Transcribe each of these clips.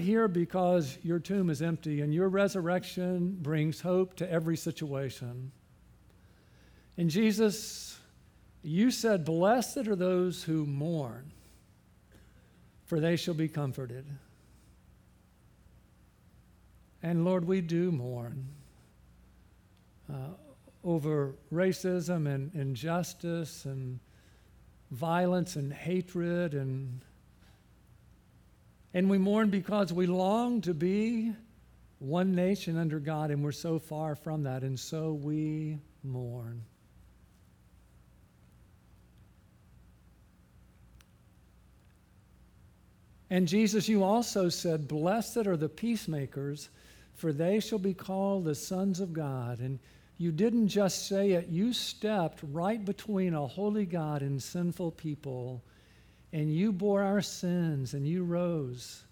here because your tomb is empty and your resurrection brings hope to every situation. And Jesus, you said, Blessed are those who mourn, for they shall be comforted. And Lord, we do mourn uh, over racism and injustice and violence and hatred and and we mourn because we long to be one nation under God, and we're so far from that, and so we mourn. And Jesus, you also said, Blessed are the peacemakers, for they shall be called the sons of God. And you didn't just say it, you stepped right between a holy God and sinful people and you bore our sins and you rose.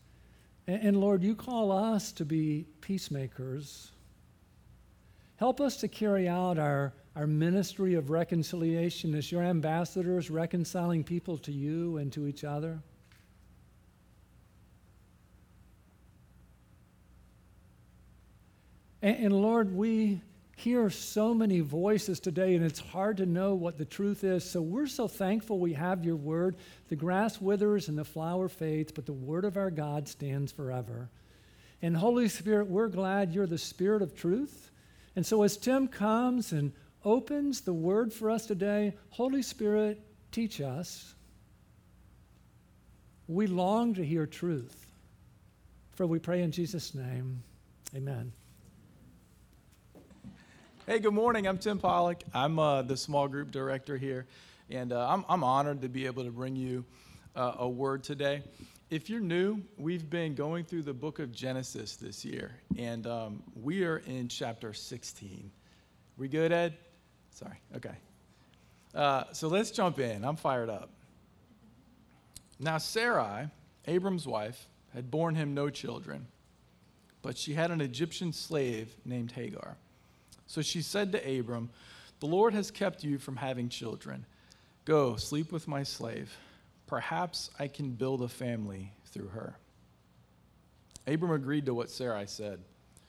And, and, Lord, you call us to be peacemakers. Help us to carry out our, our ministry of reconciliation as your ambassadors, reconciling people to you and to each other. And, and Lord, we hear so many voices today, and it's hard to know what the truth is. So we're so thankful we have your word. The grass withers and the flower fades, but the word of our God stands forever. And Holy Spirit, we're glad you're the Spirit of truth. And so as Tim comes and opens the word for us today, Holy Spirit, teach us. We long to hear truth. For we pray in Jesus' name. Amen. Hey, good morning. I'm Tim Pollock. I'm uh, the small group director here, and uh, I'm, I'm, honored to be able to bring you uh, a word today. If you're new, we've been going through the book of Genesis this year, and um, we are in chapter 16. We good, Ed? Sorry. Okay. Uh, so let's jump in. I'm fired up. Now, Sarai, Abram's wife, had borne him no children, but she had an Egyptian slave named Hagar. So she said to Abram, The Lord has kept you from having children. Go, sleep with my slave. Perhaps I can build a family through her. Abram agreed to what Sarai said.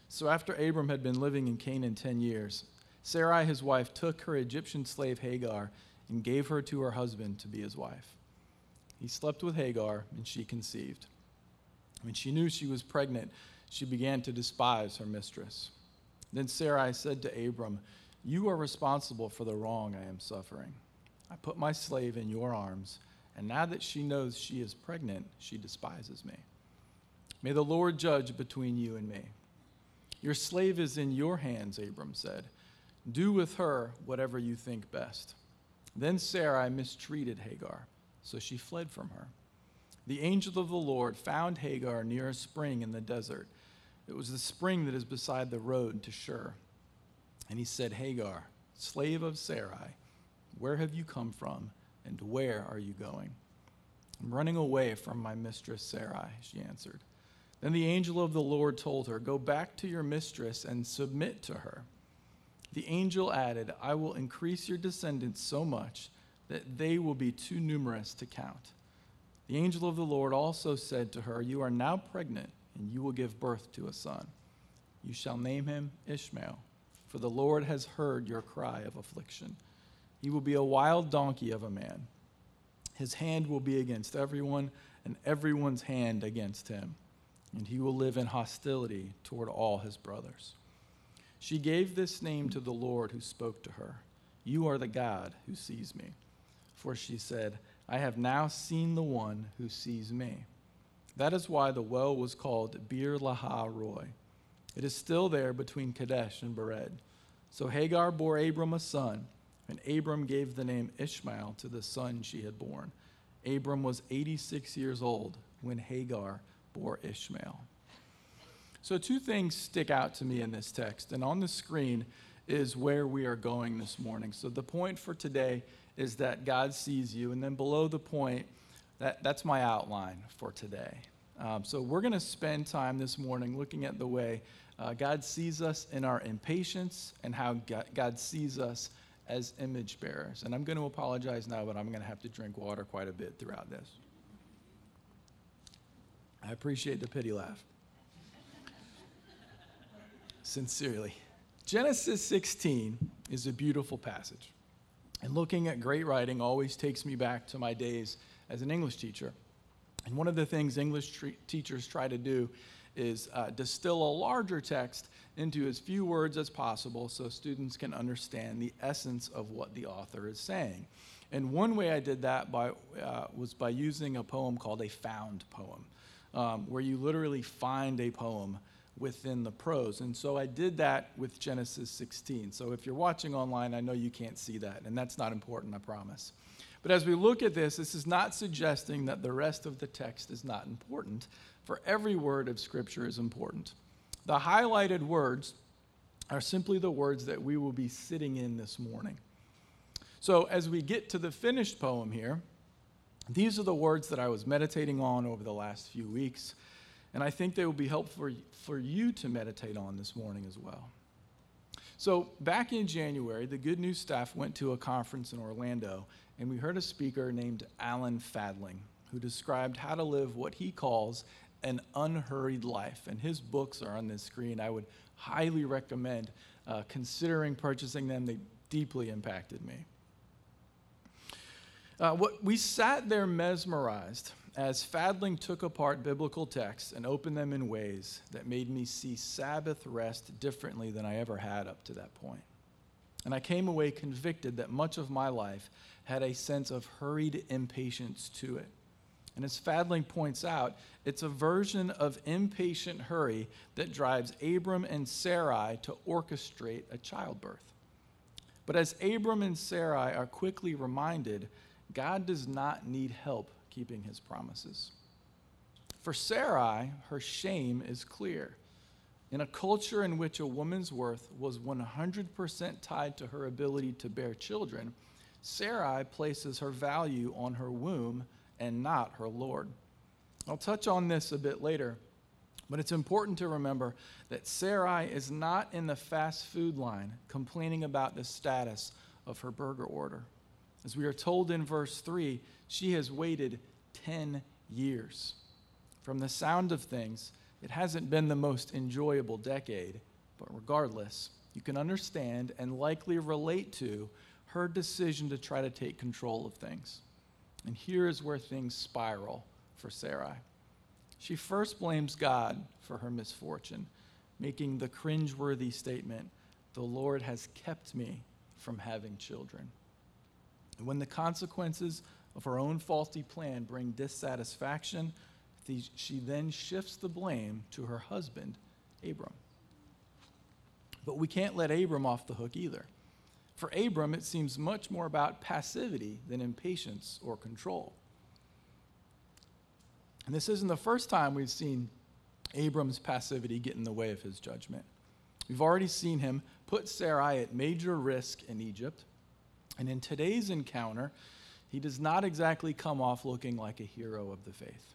So after Abram had been living in Canaan 10 years, Sarai, his wife, took her Egyptian slave Hagar and gave her to her husband to be his wife. He slept with Hagar, and she conceived. When she knew she was pregnant, she began to despise her mistress. Then Sarai said to Abram, You are responsible for the wrong I am suffering. I put my slave in your arms, and now that she knows she is pregnant, she despises me. May the Lord judge between you and me. Your slave is in your hands, Abram said. Do with her whatever you think best. Then Sarai mistreated Hagar, so she fled from her. The angel of the Lord found Hagar near a spring in the desert it was the spring that is beside the road to Shur. And he said, Hagar, slave of Sarai, where have you come from, and where are you going? I'm running away from my mistress Sarai, she answered. Then the angel of the Lord told her, Go back to your mistress and submit to her. The angel added, I will increase your descendants so much that they will be too numerous to count. The angel of the Lord also said to her, You are now pregnant and you will give birth to a son. You shall name him Ishmael, for the Lord has heard your cry of affliction. He will be a wild donkey of a man. His hand will be against everyone, and everyone's hand against him, and he will live in hostility toward all his brothers. She gave this name to the Lord who spoke to her You are the God who sees me. For she said, I have now seen the one who sees me. That is why the well was called Beer Lahai Roi. It is still there between Kadesh and Bered. So Hagar bore Abram a son, and Abram gave the name Ishmael to the son she had borne. Abram was 86 years old when Hagar bore Ishmael. So, two things stick out to me in this text, and on the screen is where we are going this morning. So, the point for today is that God sees you, and then below the point, that, that's my outline for today. Um, so we're going to spend time this morning looking at the way uh, God sees us in our impatience and how God, God sees us as image bearers. And I'm going to apologize now, but I'm going to have to drink water quite a bit throughout this. I appreciate the pity laugh. Sincerely. Genesis 16 is a beautiful passage. And looking at great writing always takes me back to my days as an English teacher. And one of the things English tre- teachers try to do is uh, distill a larger text into as few words as possible so students can understand the essence of what the author is saying. And one way I did that by, uh, was by using a poem called a found poem, um, where you literally find a poem within the prose. And so I did that with Genesis 16. So if you're watching online, I know you can't see that, and that's not important, I promise. But as we look at this, this is not suggesting that the rest of the text is not important, for every word of Scripture is important. The highlighted words are simply the words that we will be sitting in this morning. So as we get to the finished poem here, these are the words that I was meditating on over the last few weeks, and I think they will be helpful for, you to meditate on this morning as well. So, back in January, the Good News staff went to a conference in Orlando, and we heard a speaker named Alan Fadling who described how to live what he calls an unhurried life. And his books are on this screen. I would highly recommend uh, considering purchasing them, they deeply impacted me. Uh, what, we sat there mesmerized as Fadling took apart biblical texts and opened them in ways that made me see Sabbath rest differently than I ever had up to that point. And I came away convicted that much of my life had a sense of hurried impatience to it. And as Fadling points out, it's a version of impatient hurry that drives Abram and Sarai to orchestrate a childbirth. But as Abram and Sarai are quickly reminded, God does not need help keeping his promises. For Sarai, her shame is clear. In a culture in which a woman's worth was 100% tied to her ability to bear children, Sarai places her value on her womb and not her Lord. I'll touch on this a bit later, but it's important to remember that Sarai is not in the fast food line complaining about the status of her burger order. As we are told in verse 3, she has waited 10 years. From the sound of things, it hasn't been the most enjoyable decade, but regardless, you can understand and likely relate to her decision to try to take control of things. And here is where things spiral for Sarai. She first blames God for her misfortune, making the cringeworthy statement, The Lord has kept me from having children. And when the consequences of her own faulty plan bring dissatisfaction, she then shifts the blame to her husband, Abram. But we can't let Abram off the hook either. For Abram, it seems much more about passivity than impatience or control. And this isn't the first time we've seen Abram's passivity get in the way of his judgment. We've already seen him put Sarai at major risk in Egypt. And in today's encounter, he does not exactly come off looking like a hero of the faith.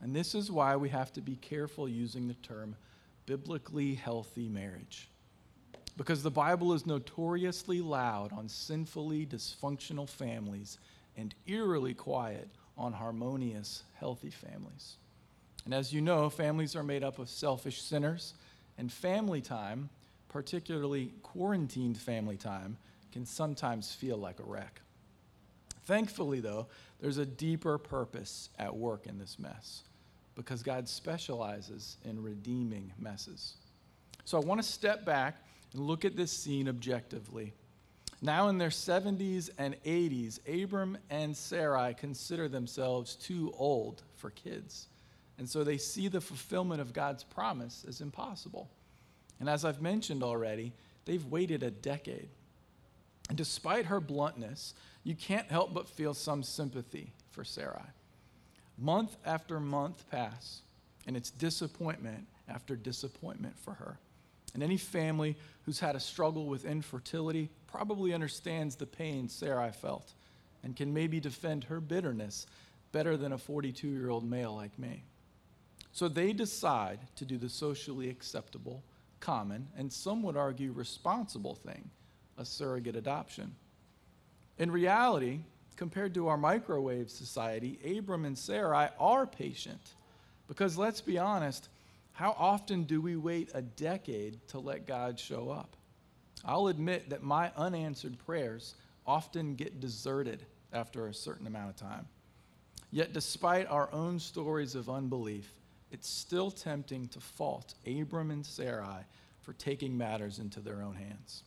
And this is why we have to be careful using the term biblically healthy marriage. Because the Bible is notoriously loud on sinfully dysfunctional families and eerily quiet on harmonious, healthy families. And as you know, families are made up of selfish sinners, and family time, particularly quarantined family time, can sometimes feel like a wreck. Thankfully, though, there's a deeper purpose at work in this mess because God specializes in redeeming messes. So I want to step back and look at this scene objectively. Now, in their 70s and 80s, Abram and Sarai consider themselves too old for kids. And so they see the fulfillment of God's promise as impossible. And as I've mentioned already, they've waited a decade. And despite her bluntness, you can't help but feel some sympathy for Sarai. Month after month pass, and it's disappointment after disappointment for her. And any family who's had a struggle with infertility probably understands the pain Sarai felt and can maybe defend her bitterness better than a 42 year old male like me. So they decide to do the socially acceptable, common, and some would argue responsible thing a surrogate adoption. In reality, compared to our microwave society, Abram and Sarai are patient, Because let's be honest, how often do we wait a decade to let God show up? I'll admit that my unanswered prayers often get deserted after a certain amount of time. Yet, despite our own stories of unbelief, it's still tempting to fault Abram and Sarai for taking matters into their own hands.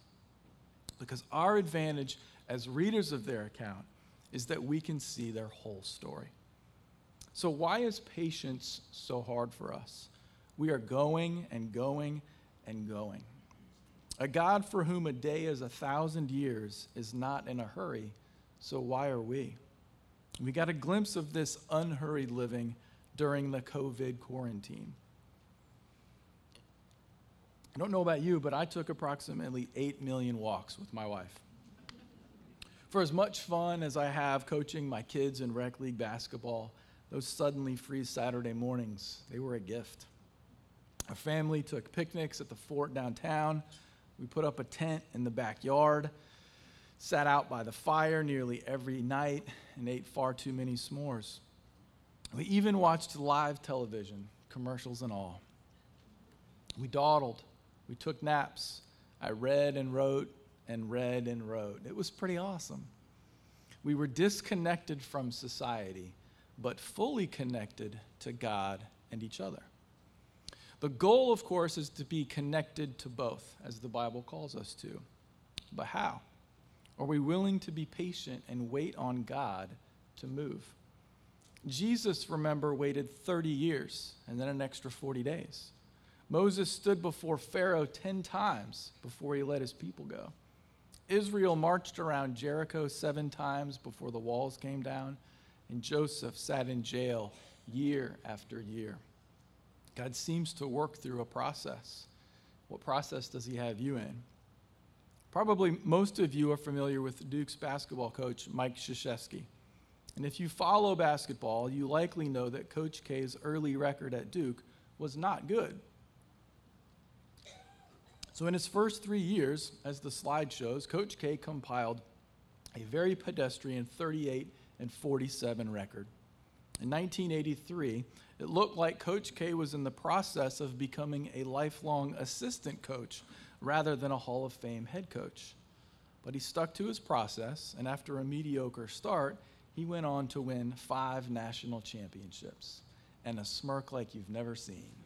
Because our advantage as readers of their account is that we can see their whole story. So, why is patience so hard for us? We are going and going and going. A God for whom a day is a thousand years is not in a hurry, so why are we? We got a glimpse of this unhurried living during the COVID quarantine. I don't know about you, but I took approximately 8 million walks with my wife. For as much fun as I have coaching my kids in rec league basketball, those suddenly free Saturday mornings, they were a gift. Our family took picnics at the fort downtown. We put up a tent in the backyard, sat out by the fire nearly every night, and ate far too many s'mores. We even watched live television, commercials and all. We dawdled. We took naps. I read and wrote and read and wrote. It was pretty awesome. We were disconnected from society, but fully connected to God and each other. The goal, of course, is to be connected to both, as the Bible calls us to. But how? Are we willing to be patient and wait on God to move? Jesus, remember, waited 30 years and then an extra 40 days. Moses stood before Pharaoh 10 times before he let his people go. Israel marched around Jericho seven times before the walls came down, and Joseph sat in jail year after year. God seems to work through a process. What process does he have you in? Probably most of you are familiar with Duke's basketball coach, Mike Krzyzewski. And if you follow basketball, you likely know that Coach K's early record at Duke was not good. So, in his first three years, as the slide shows, Coach K compiled a very pedestrian 38 and 47 record. In 1983, it looked like Coach K was in the process of becoming a lifelong assistant coach rather than a Hall of Fame head coach. But he stuck to his process, and after a mediocre start, he went on to win five national championships and a smirk like you've never seen.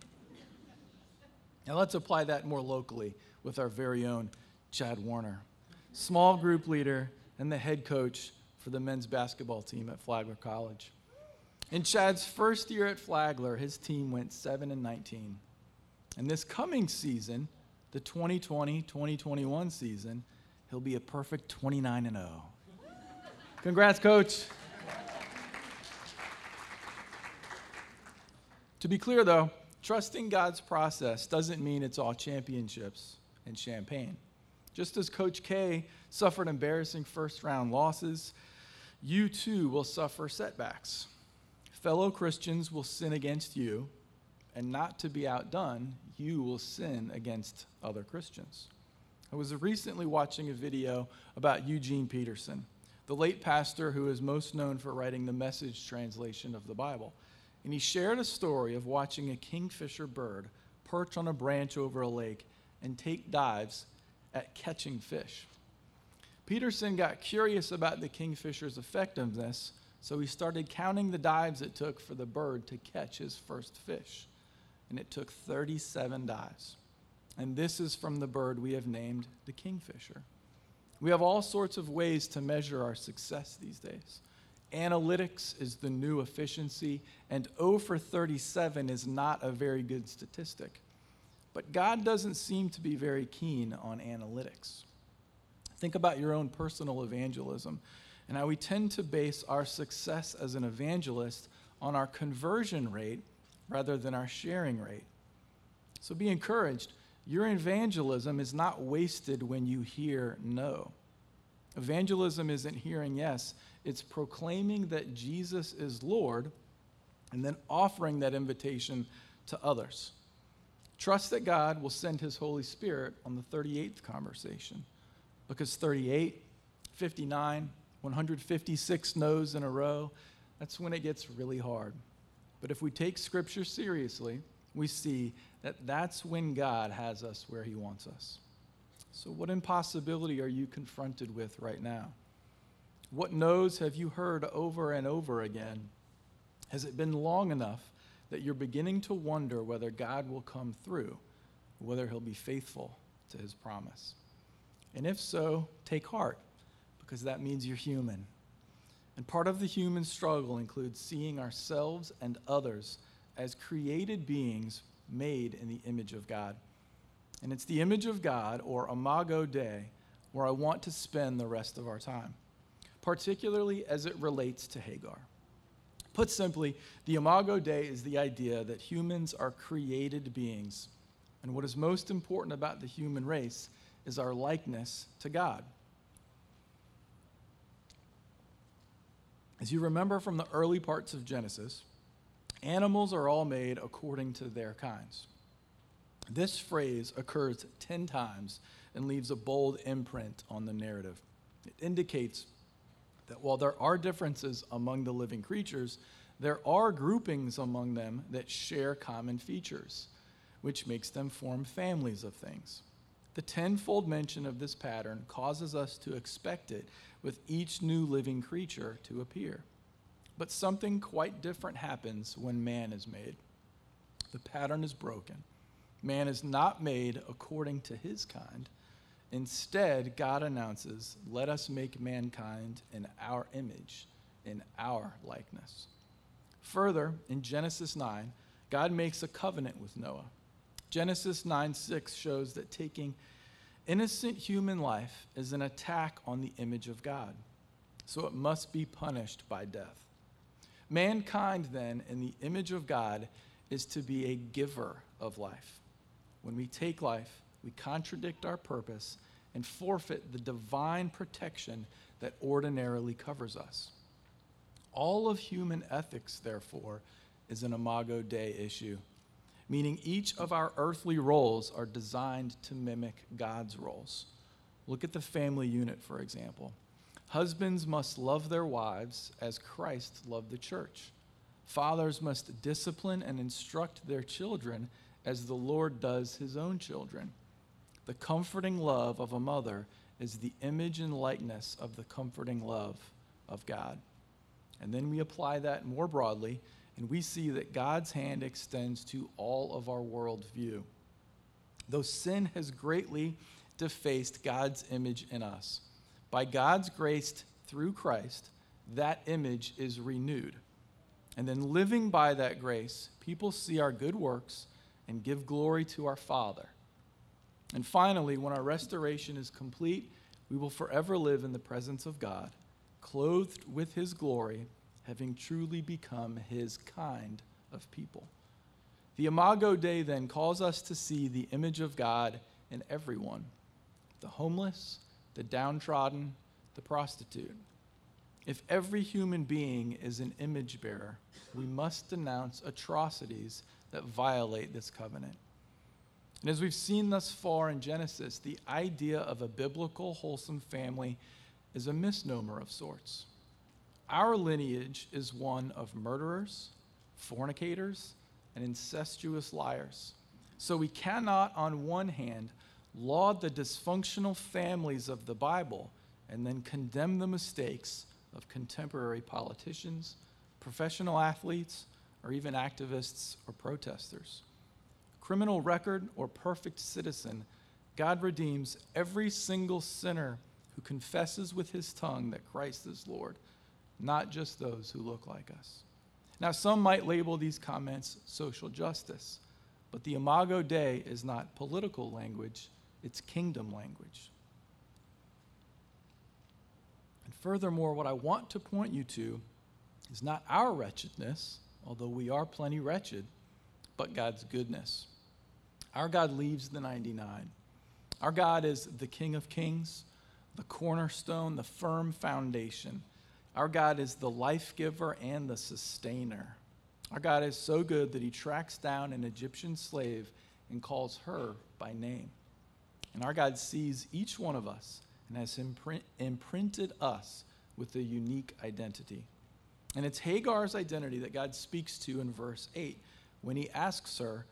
Now let's apply that more locally with our very own Chad Warner, small group leader and the head coach for the men's basketball team at Flagler College. In Chad's first year at Flagler, his team went 7 and 19. And this coming season, the 2020 2021 season, he'll be a perfect 29 and 0. Congrats, coach. To be clear, though, trusting God's process doesn't mean it's all championships and champagne. Just as Coach K suffered embarrassing first round losses, you too will suffer setbacks. Fellow Christians will sin against you, and not to be outdone, you will sin against other Christians. I was recently watching a video about Eugene Peterson the late pastor who is most known for writing the message translation of the Bible. And he shared a story of watching a kingfisher bird perch on a branch over a lake and take dives at catching fish. Peterson got curious about the kingfisher's effectiveness, so he started counting the dives it took for the bird to catch his first fish. And it took 37 dives. And this is from the bird we have named the kingfisher. We have all sorts of ways to measure our success these days. Analytics is the new efficiency, and 0 for 37 is not a very good statistic. But God doesn't seem to be very keen on analytics. Think about your own personal evangelism and how we tend to base our success as an evangelist on our conversion rate rather than our sharing rate. So be encouraged. Your evangelism is not wasted when you hear no. Evangelism isn't hearing yes, it's proclaiming that Jesus is Lord and then offering that invitation to others. Trust that God will send his Holy Spirit on the 38th conversation because 38, 59, 156 no's in a row, that's when it gets really hard. But if we take Scripture seriously, we see that that's when God has us where He wants us. So, what impossibility are you confronted with right now? What no's have you heard over and over again? Has it been long enough that you're beginning to wonder whether God will come through, whether He'll be faithful to His promise? And if so, take heart, because that means you're human. And part of the human struggle includes seeing ourselves and others as created beings made in the image of God. And it's the image of God, or Imago Dei, where I want to spend the rest of our time, particularly as it relates to Hagar. Put simply, the Imago Dei is the idea that humans are created beings. And what is most important about the human race is our likeness to God. As you remember from the early parts of Genesis, animals are all made according to their kinds. This phrase occurs 10 times and leaves a bold imprint on the narrative. It indicates that while there are differences among the living creatures, there are groupings among them that share common features, which makes them form families of things. The tenfold mention of this pattern causes us to expect it with each new living creature to appear. But something quite different happens when man is made. The pattern is broken. Man is not made according to his kind. Instead, God announces, Let us make mankind in our image, in our likeness. Further, in Genesis 9, God makes a covenant with Noah. Genesis 9 6 shows that taking innocent human life is an attack on the image of God, so it must be punished by death. Mankind, then, in the image of God, is to be a giver of life. When we take life, we contradict our purpose and forfeit the divine protection that ordinarily covers us. All of human ethics, therefore, is an imago Dei issue, meaning each of our earthly roles are designed to mimic God's roles. Look at the family unit, for example. Husbands must love their wives as Christ loved the church. Fathers must discipline and instruct their children as the Lord does his own children. The comforting love of a mother is the image and likeness of the comforting love of God. And then we apply that more broadly, and we see that God's hand extends to all of our worldview. Though sin has greatly defaced God's image in us, by God's grace through Christ, that image is renewed. And then living by that grace, people see our good works and give glory to our Father. And finally, when our restoration is complete, we will forever live in the presence of God, clothed with His glory, having truly become His kind of people. The Imago Dei then calls us to see the image of God in everyone the homeless, the downtrodden, the prostitute. If every human being is an image bearer, we must denounce atrocities that violate this covenant. And as we've seen thus far in Genesis, the idea of a biblical, wholesome family is a misnomer of sorts. Our lineage is one of murderers, fornicators, and incestuous liars. So we cannot, on one hand, laud the dysfunctional families of the Bible and then condemn the mistakes of contemporary politicians, professional athletes, or even activists or protesters. Criminal record or perfect citizen, God redeems every single sinner who confesses with his tongue that Christ is Lord, not just those who look like us. Now, some might label these comments social justice, but the Imago Dei is not political language, it's kingdom language. And furthermore, what I want to point you to is not our wretchedness, although we are plenty wretched, but God's goodness. Our God leaves the 99. Our God is the King of Kings, the cornerstone, the firm foundation. Our God is the life giver and the sustainer. Our God is so good that he tracks down an Egyptian slave and calls her by name. And our God sees each one of us and has imprint, imprinted us with a unique identity. And it's Hagar's identity that God speaks to in verse 8 when he asks her,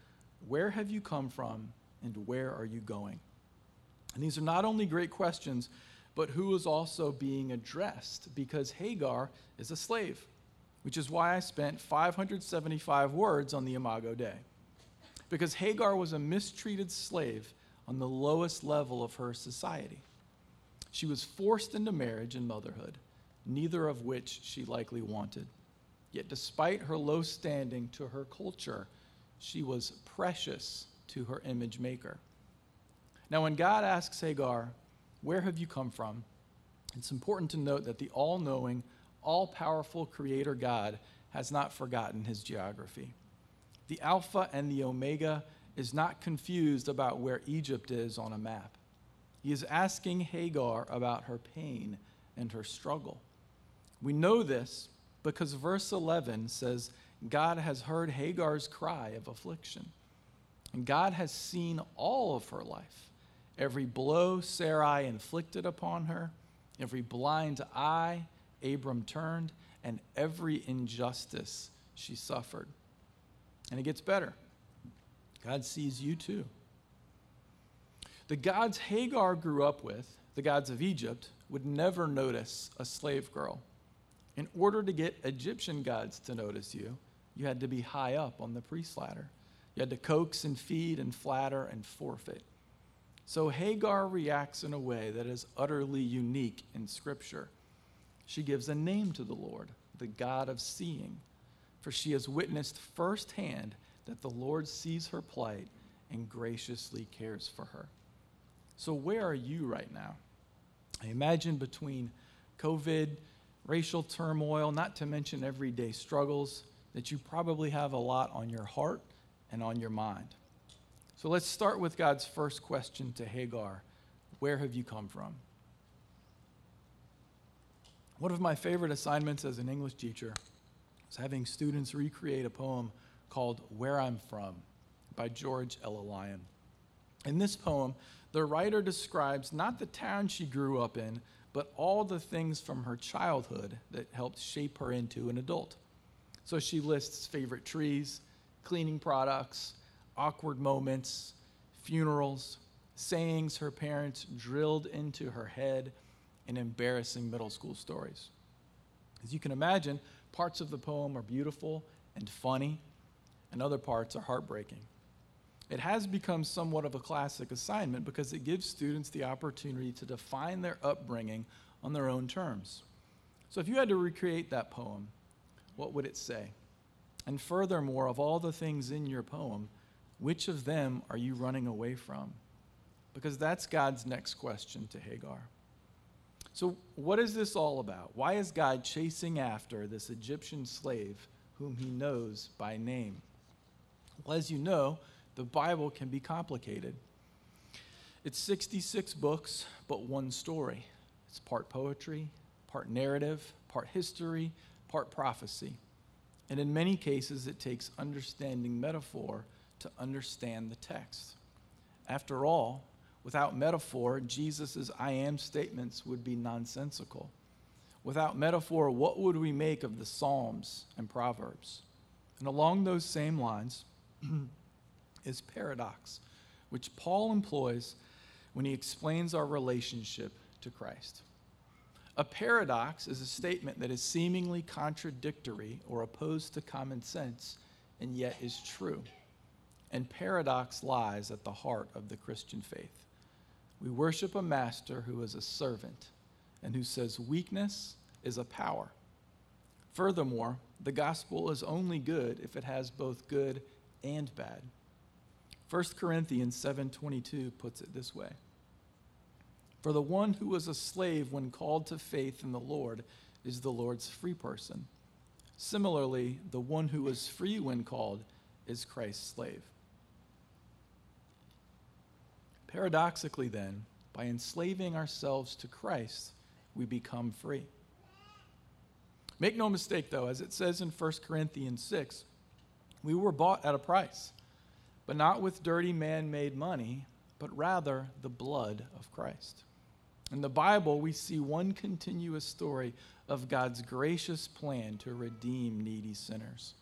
Where have you come from and where are you going? And these are not only great questions, but who is also being addressed because Hagar is a slave, which is why I spent 575 words on the Imago Dei. Because Hagar was a mistreated slave on the lowest level of her society. She was forced into marriage and motherhood, neither of which she likely wanted. Yet, despite her low standing to her culture, she was precious to her image maker. Now, when God asks Hagar, Where have you come from? it's important to note that the all knowing, all powerful Creator God has not forgotten his geography. The Alpha and the Omega is not confused about where Egypt is on a map. He is asking Hagar about her pain and her struggle. We know this because verse 11 says, God has heard Hagar's cry of affliction. And God has seen all of her life every blow Sarai inflicted upon her, every blind eye Abram turned, and every injustice she suffered. And it gets better. God sees you too. The gods Hagar grew up with, the gods of Egypt, would never notice a slave girl. In order to get Egyptian gods to notice you, you had to be high up on the priest ladder. You had to coax and feed and flatter and forfeit. So Hagar reacts in a way that is utterly unique in Scripture. She gives a name to the Lord, the God of seeing, for she has witnessed firsthand that the Lord sees her plight and graciously cares for her. So, where are you right now? I imagine between COVID, racial turmoil, not to mention everyday struggles, that you probably have a lot on your heart and on your mind. So let's start with God's first question to Hagar Where have you come from? One of my favorite assignments as an English teacher was having students recreate a poem called Where I'm From by George Ella Lyon. In this poem, the writer describes not the town she grew up in, but all the things from her childhood that helped shape her into an adult. So she lists favorite trees, cleaning products, awkward moments, funerals, sayings her parents drilled into her head, and embarrassing middle school stories. As you can imagine, parts of the poem are beautiful and funny, and other parts are heartbreaking. It has become somewhat of a classic assignment because it gives students the opportunity to define their upbringing on their own terms. So, if you had to recreate that poem, what would it say? And furthermore, of all the things in your poem, which of them are you running away from? Because that's God's next question to Hagar. So, what is this all about? Why is God chasing after this Egyptian slave whom he knows by name? Well, as you know, the Bible can be complicated. It's 66 books, but one story. It's part poetry, part narrative, part history, part prophecy. And in many cases, it takes understanding metaphor to understand the text. After all, without metaphor, Jesus' I am statements would be nonsensical. Without metaphor, what would we make of the Psalms and Proverbs? And along those same lines, is paradox, which Paul employs when he explains our relationship to Christ. A paradox is a statement that is seemingly contradictory or opposed to common sense and yet is true. And paradox lies at the heart of the Christian faith. We worship a master who is a servant and who says weakness is a power. Furthermore, the gospel is only good if it has both good and bad. 1 Corinthians 7:22 puts it this way. For the one who was a slave when called to faith in the Lord is the Lord's free person. Similarly, the one who was free when called is Christ's slave. Paradoxically, then, by enslaving ourselves to Christ, we become free. Make no mistake, though, as it says in 1 Corinthians 6, we were bought at a price but not with dirty man made money, but rather the blood of Christ. In the Bible, we see one continuous story of God's gracious plan to redeem needy sinners.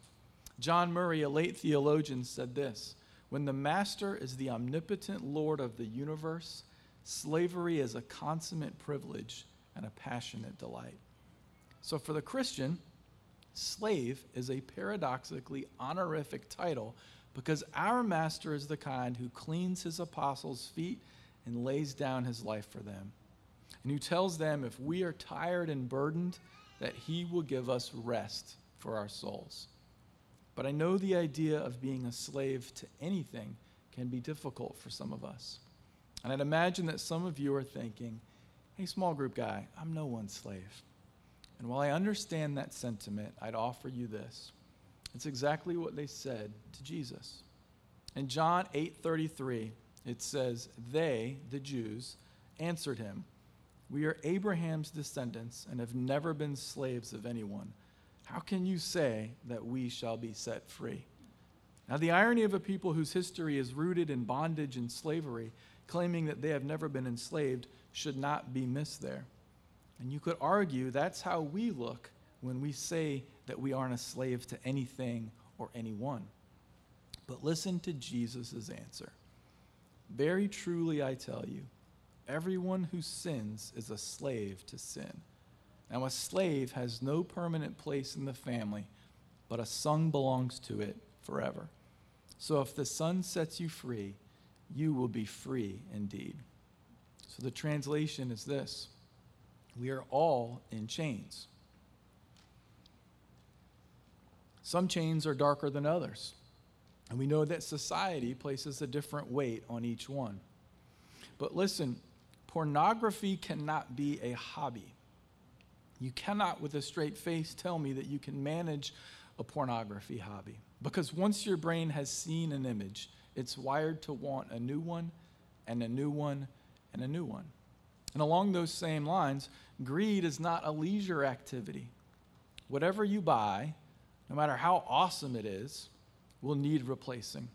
John Murray, a late theologian, said this When the master is the omnipotent Lord of the universe, slavery is a consummate privilege and a passionate delight. So for the Christian, slave is a paradoxically honorific title because our master is the kind who cleans his apostles' feet and lays down his life for them, and who tells them if we are tired and burdened, that he will give us rest for our souls. But I know the idea of being a slave to anything can be difficult for some of us. And I'd imagine that some of you are thinking, hey, small group guy, I'm no one's slave. And while I understand that sentiment, I'd offer you this. It's exactly what they said to Jesus. In John 8:33, it says, "They, the Jews, answered him, "We are Abraham's descendants and have never been slaves of anyone. How can you say that we shall be set free?" Now, the irony of a people whose history is rooted in bondage and slavery, claiming that they have never been enslaved, should not be missed there. And you could argue that's how we look when we say that we aren't a slave to anything or anyone. But listen to Jesus' answer. Very truly, I tell you, everyone who sins is a slave to sin. Now, a slave has no permanent place in the family, but a son belongs to it forever. So if the son sets you free, you will be free indeed. So the translation is this we are all in chains. Some chains are darker than others, and we know that society places a different weight on each one. But listen, pornography cannot be a hobby. You cannot, with a straight face, tell me that you can manage a pornography hobby. Because once your brain has seen an image, it's wired to want a new one, and a new one, and a new one. And along those same lines, greed is not a leisure activity. Whatever you buy, no matter how awesome it is, will need replacing.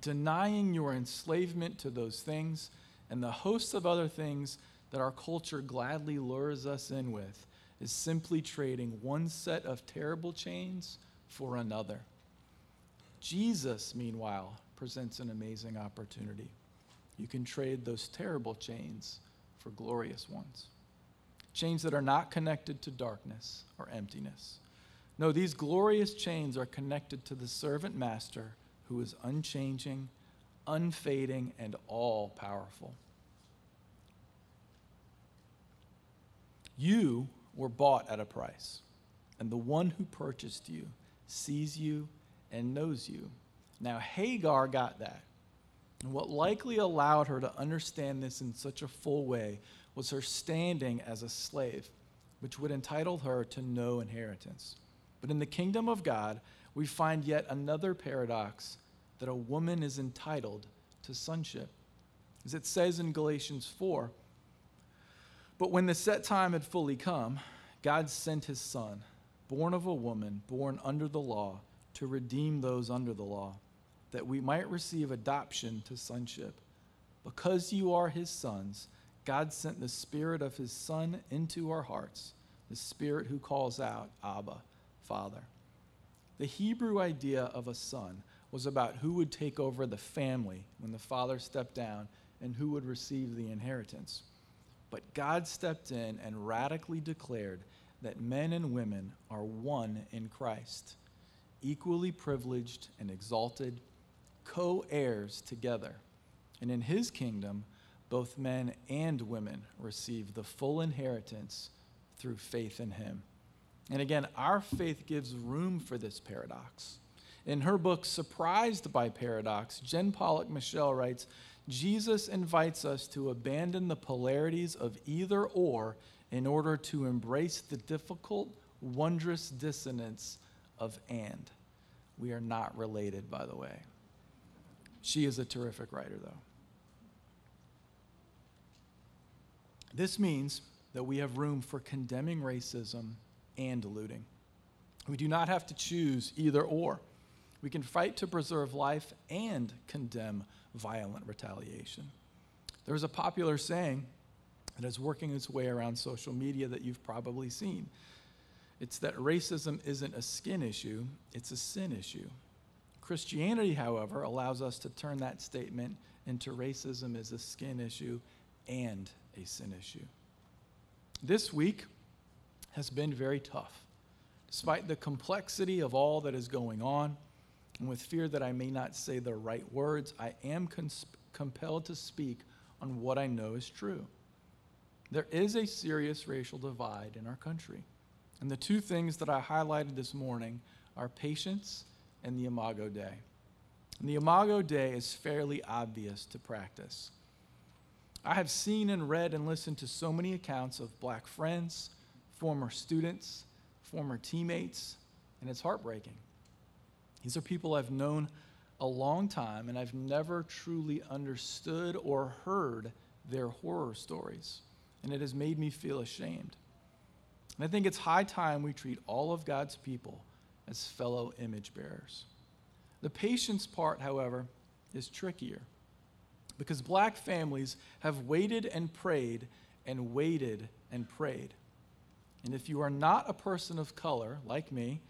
Denying your enslavement to those things and the host of other things that our culture gladly lures us in with is simply trading one set of terrible chains for another. Jesus, meanwhile, presents an amazing opportunity. You can trade those terrible chains for glorious ones. Chains that are not connected to darkness or emptiness. No, these glorious chains are connected to the servant master who is unchanging, unfading, and all powerful. You were bought at a price, and the one who purchased you sees you and knows you. Now, Hagar got that. And what likely allowed her to understand this in such a full way was her standing as a slave, which would entitle her to no inheritance. But in the kingdom of God, we find yet another paradox that a woman is entitled to sonship. As it says in Galatians 4 But when the set time had fully come, God sent his son, born of a woman, born under the law, to redeem those under the law that we might receive adoption to sonship. Because you are his sons, God sent the Spirit of his Son into our hearts, the Spirit who calls out, Abba, Father. The Hebrew idea of a son was about who would take over the family when the father stepped down and who would receive the inheritance. But God stepped in and radically declared that men and women are one in Christ, equally privileged and exalted co heirs together. And in his kingdom, both men and women receive the full inheritance through faith in him. And again, our faith gives room for this paradox. In her book, Surprised by Paradox, Jen Pollock Michel writes Jesus invites us to abandon the polarities of either or in order to embrace the difficult, wondrous dissonance of and. We are not related, by the way. She is a terrific writer, though. This means that we have room for condemning racism and looting. We do not have to choose either or. We can fight to preserve life and condemn violent retaliation. There's a popular saying that is working its way around social media that you've probably seen. It's that racism isn't a skin issue, it's a sin issue. Christianity, however, allows us to turn that statement into racism is a skin issue and a sin issue. This week has been very tough. Despite the complexity of all that is going on, and with fear that I may not say the right words, I am compelled to speak on what I know is true. There is a serious racial divide in our country. And the two things that I highlighted this morning are patience and the Imago Dei. And the Imago Dei is fairly obvious to practice. I have seen and read and listened to so many accounts of black friends, former students, former teammates, and it's heartbreaking. These are people I've known a long time, and I've never truly understood or heard their horror stories, and it has made me feel ashamed. And I think it's high time we treat all of God's people as fellow image bearers. The patience part, however, is trickier because black families have waited and prayed and waited and prayed. And if you are not a person of color, like me,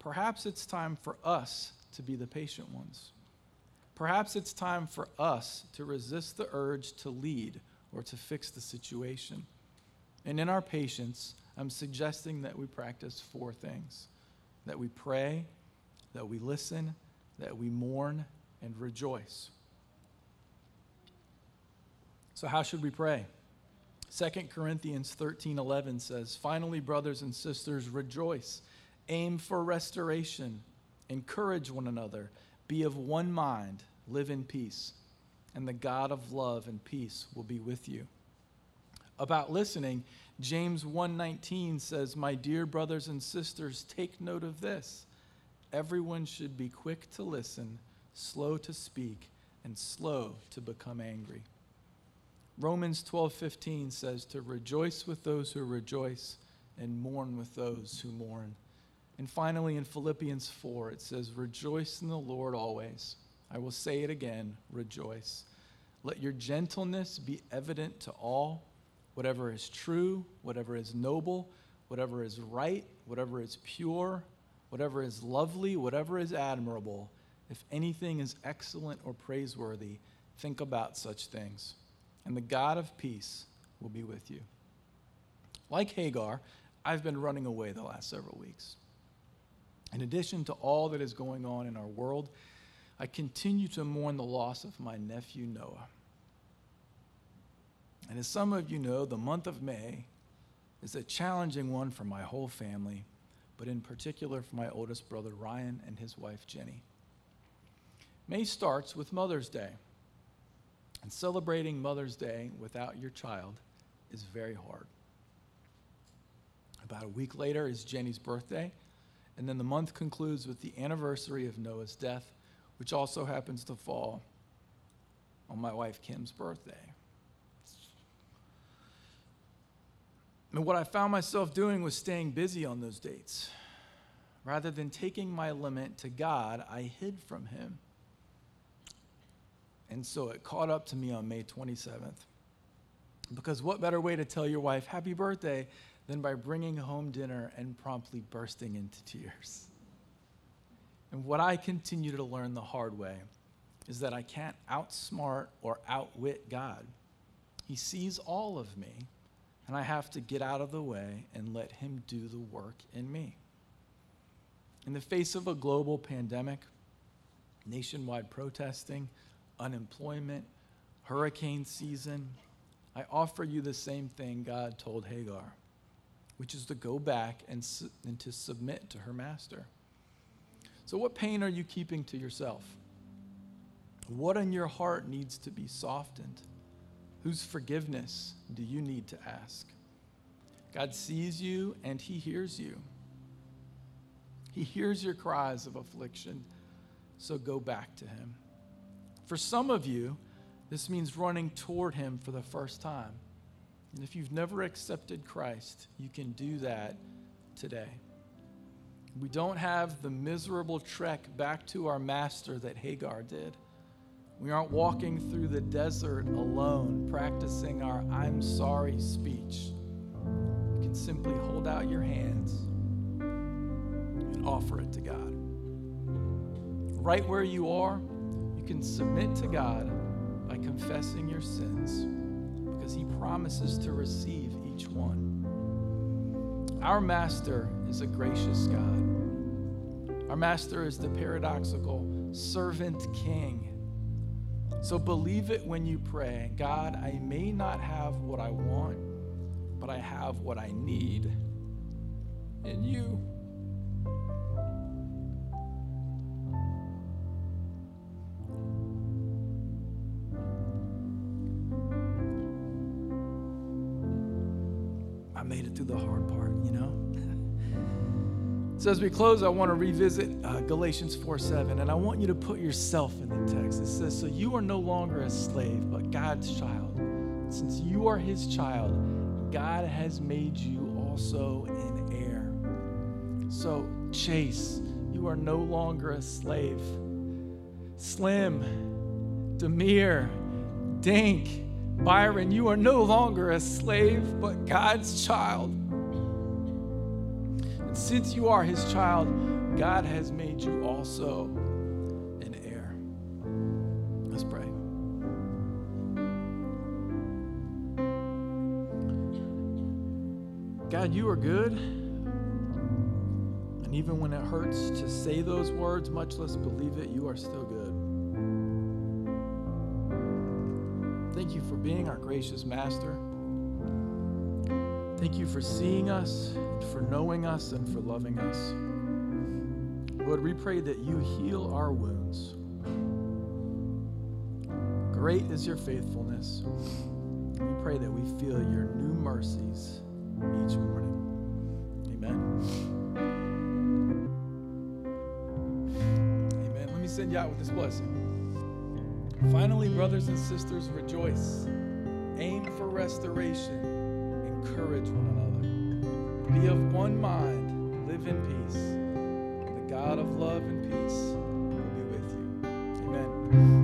perhaps it's time for us to be the patient ones. Perhaps it's time for us to resist the urge to lead or to fix the situation. And in our patience, I'm suggesting that we practice four things that we pray, that we listen, that we mourn, and rejoice. So, how should we pray? 2 Corinthians 13 11 says, Finally, brothers and sisters, rejoice, aim for restoration, encourage one another, be of one mind, live in peace, and the God of love and peace will be with you. About listening, James 1:19 says, "My dear brothers and sisters, take note of this. Everyone should be quick to listen, slow to speak, and slow to become angry." Romans 12:15 says to rejoice with those who rejoice and mourn with those who mourn. And finally in Philippians 4 it says rejoice in the Lord always. I will say it again, rejoice. Let your gentleness be evident to all. Whatever is true, whatever is noble, whatever is right, whatever is pure, whatever is lovely, whatever is admirable, if anything is excellent or praiseworthy, think about such things and the God of peace will be with you. Like Hagar, I've been running away the last several weeks. In addition to all that is going on in our world, I continue to mourn the loss of my nephew Noah. And as some of you know, the month of May is a challenging one for my whole family, but in particular for my oldest brother Ryan and his wife Jenny. May starts with Mother's Day. And celebrating Mother's Day without your child is very hard. About a week later is Jenny's birthday, and then the month concludes with the anniversary of Noah's death, which also happens to fall on my wife Kim's birthday. And what I found myself doing was staying busy on those dates. Rather than taking my lament to God, I hid from Him and so it caught up to me on May 27th. Because what better way to tell your wife happy birthday than by bringing home dinner and promptly bursting into tears? And what I continue to learn the hard way is that I can't outsmart or outwit God. He sees all of me, and I have to get out of the way and let Him do the work in me. In the face of a global pandemic, nationwide protesting, unemployment, hurricane season, I offer you the same thing God told Hagar, which is to go back and, su- and to submit to her master. So, what pain are you keeping to yourself? What in your heart needs to be softened? Whose forgiveness do you need to ask? God sees you and He hears you. He hears your cries of affliction, so go back to Him. For some of you, this means running toward Him for the first time. And if you've never accepted Christ, you can do that today. We don't have the miserable trek back to our master that Hagar did. We aren't walking through the desert alone, practicing our I'm sorry speech. You can simply hold out your hands and offer it to God. Right where you are, you can submit to God by confessing your sins because He promises to receive each one. Our Master is a gracious God. Our Master is the paradoxical servant king. So believe it when you pray God, I may not have what I want, but I have what I need in you. So, as we close, I want to revisit uh, Galatians 4 7, and I want you to put yourself in the text. It says, So you are no longer a slave, but God's child. Since you are his child, God has made you also an heir. So, Chase, you are no longer a slave. Slim, Demir, Dink, Byron, you are no longer a slave, but God's child. Since you are his child, God has made you also an heir. Let's pray. God, you are good. And even when it hurts to say those words, much less believe it, you are still good. Thank you for being our gracious master. Thank you for seeing us, for knowing us, and for loving us. Lord, we pray that you heal our wounds. Great is your faithfulness. We pray that we feel your new mercies each morning. Amen. Amen. Let me send you out with this blessing. Finally, brothers and sisters, rejoice. Aim for restoration encourage one another. Be of one mind, live in peace. The God of love and peace will be with you. Amen.